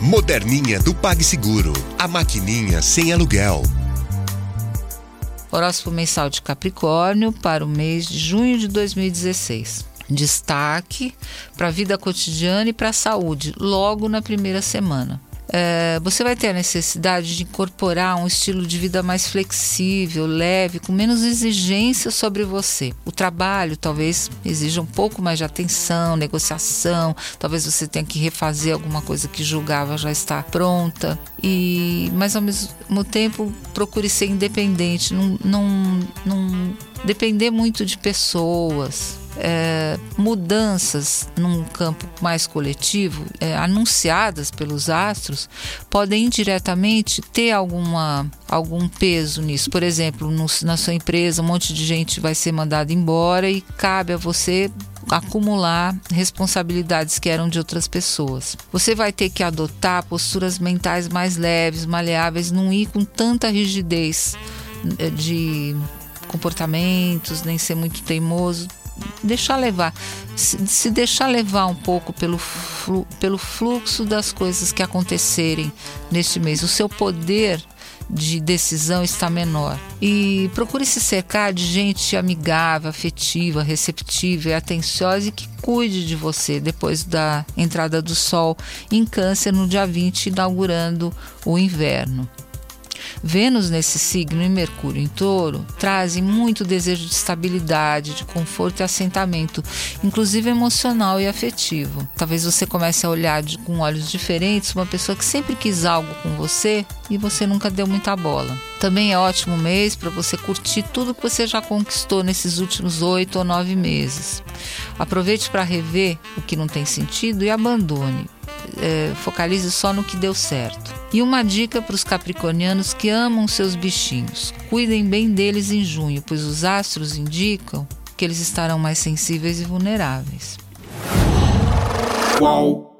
Moderninha do PagSeguro. A maquininha sem aluguel. Horóscopo mensal de Capricórnio para o mês de junho de 2016. Destaque para a vida cotidiana e para a saúde, logo na primeira semana. É, você vai ter a necessidade de incorporar um estilo de vida mais flexível, leve, com menos exigência sobre você. O trabalho talvez exija um pouco mais de atenção, negociação, talvez você tenha que refazer alguma coisa que julgava já estar pronta. E, mas ao mesmo tempo procure ser independente, não, não, não depender muito de pessoas é, mudanças num campo mais coletivo, é, anunciadas pelos astros, podem indiretamente ter alguma, algum peso nisso. Por exemplo, no, na sua empresa, um monte de gente vai ser mandada embora e cabe a você acumular responsabilidades que eram de outras pessoas. Você vai ter que adotar posturas mentais mais leves, maleáveis, não ir com tanta rigidez é, de comportamentos, nem ser muito teimoso deixar levar, se, deixar levar um pouco pelo, flu, pelo fluxo das coisas que acontecerem neste mês. O seu poder de decisão está menor. E procure se cercar de gente amigável, afetiva, receptiva atenciosa e que cuide de você depois da entrada do sol em Câncer no dia 20, inaugurando o inverno. Vênus nesse signo e Mercúrio em touro trazem muito desejo de estabilidade, de conforto e assentamento, inclusive emocional e afetivo. Talvez você comece a olhar de, com olhos diferentes uma pessoa que sempre quis algo com você e você nunca deu muita bola. Também é ótimo mês para você curtir tudo que você já conquistou nesses últimos oito ou nove meses. Aproveite para rever o que não tem sentido e abandone é, focalize só no que deu certo. E uma dica para os capricornianos que amam seus bichinhos: cuidem bem deles em junho, pois os astros indicam que eles estarão mais sensíveis e vulneráveis. Qual?